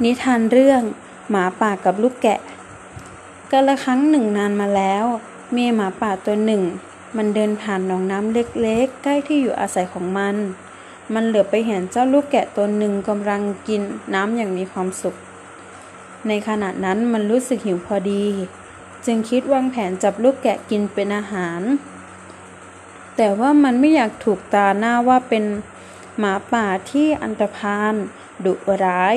นิทานเรื่องหมาป่ากับลูกแกะกาละครั้งหนึ่งนานมาแล้ว มีหมาป่าตัวหนึ่ง มันเดินผ่านหนองน้ำเล็กๆ ใกล้ที่อยู่อาศัยของมัน มันเหลือไปเห็นเจ้าลูกแกะตัวหนึ่งกำลังกินน้ำอย่างมีความสุข ในขณะนั้นมันรู้สึกหิวพอดี จึงคิดวางแผนจับลูกแกะกินเป็นอาหาร แต่ว่ามันไม่อยากถูกตาหน้าว่าเป็นหมาป่าที่อันตรพานดุร้าย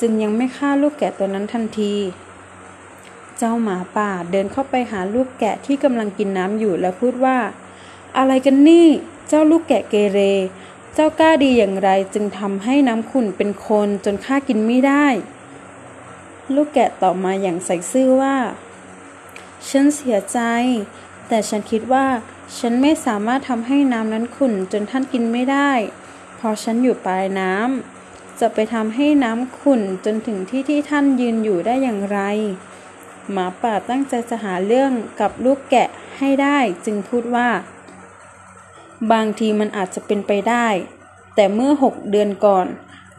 จึงยังไม่ฆ่าลูกแกะตัวนั้นทันที เจ้าหมาป่าเดินเข้าไปหาลูกแกะที่กำลังกินน้ำอยู่แล้วพูดว่า อะไรกันนี่ เจ้าลูกแกะเกเร เจ้ากล้าดีอย่างไรจึงทำให้น้ำขุ่นเป็นคนจนข้ากินไม่ได้ ลูกแกะตอบมาอย่างใส่ซื่อว่า ฉันเสียใจ แต่ฉันคิดว่าฉันไม่สามารถทำให้น้ำนั้นขุ่นจนท่านกินไม่ได้พอฉันอยู่ปลายน้ำ จะไปทำให้น้ำขุ่นจนถึงที่ที่ท่านยืนอยู่ได้อย่างไร หมาป่าตั้งใจจะหาเรื่องกับลูกแกะให้ได้จึงพูดว่า บางทีมันอาจจะเป็นไปได้ แต่เมื่อหกเดือนก่อน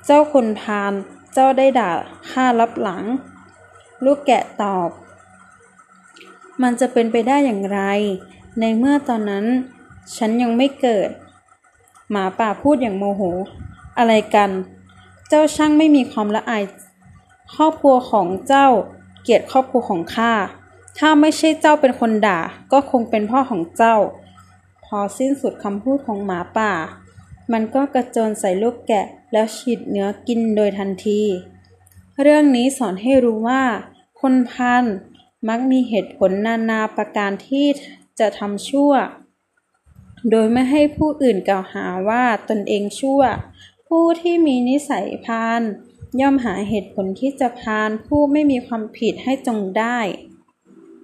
เจ้าคนพาลเจ้าได้ด่าข้ารับหลัง ลูกแกะตอบ มันจะเป็นไปได้อย่างไร ในเมื่อตอนนั้น ฉันยังไม่เกิด หมาป่าพูดอย่างโมโห อะไรกัน เจ้าช่างไม่มีความละอาย ครอบครัวของเจ้าเกลียดครอบครัวของข้า ถ้าไม่ใช่เจ้าเป็นคนด่า ก็คงเป็นพ่อของเจ้า พอสิ้นสุดคำพูดของหมาป่า มันก็กระโจนใส่ลูกแกะแล้วฉีดเนื้อกินโดยทันที เรื่องนี้สอนให้รู้ว่า คนพันมักมีเหตุผลนานาประการที่จะทำชั่ว โดยไม่ให้ผู้อื่นกล่าวหาว่าตนเองชั่ว ผู้ที่มีนิสัยพานย่อมหาเหตุผลที่จะพานผู้ไม่มีความผิดให้จงได้